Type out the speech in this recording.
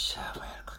Shower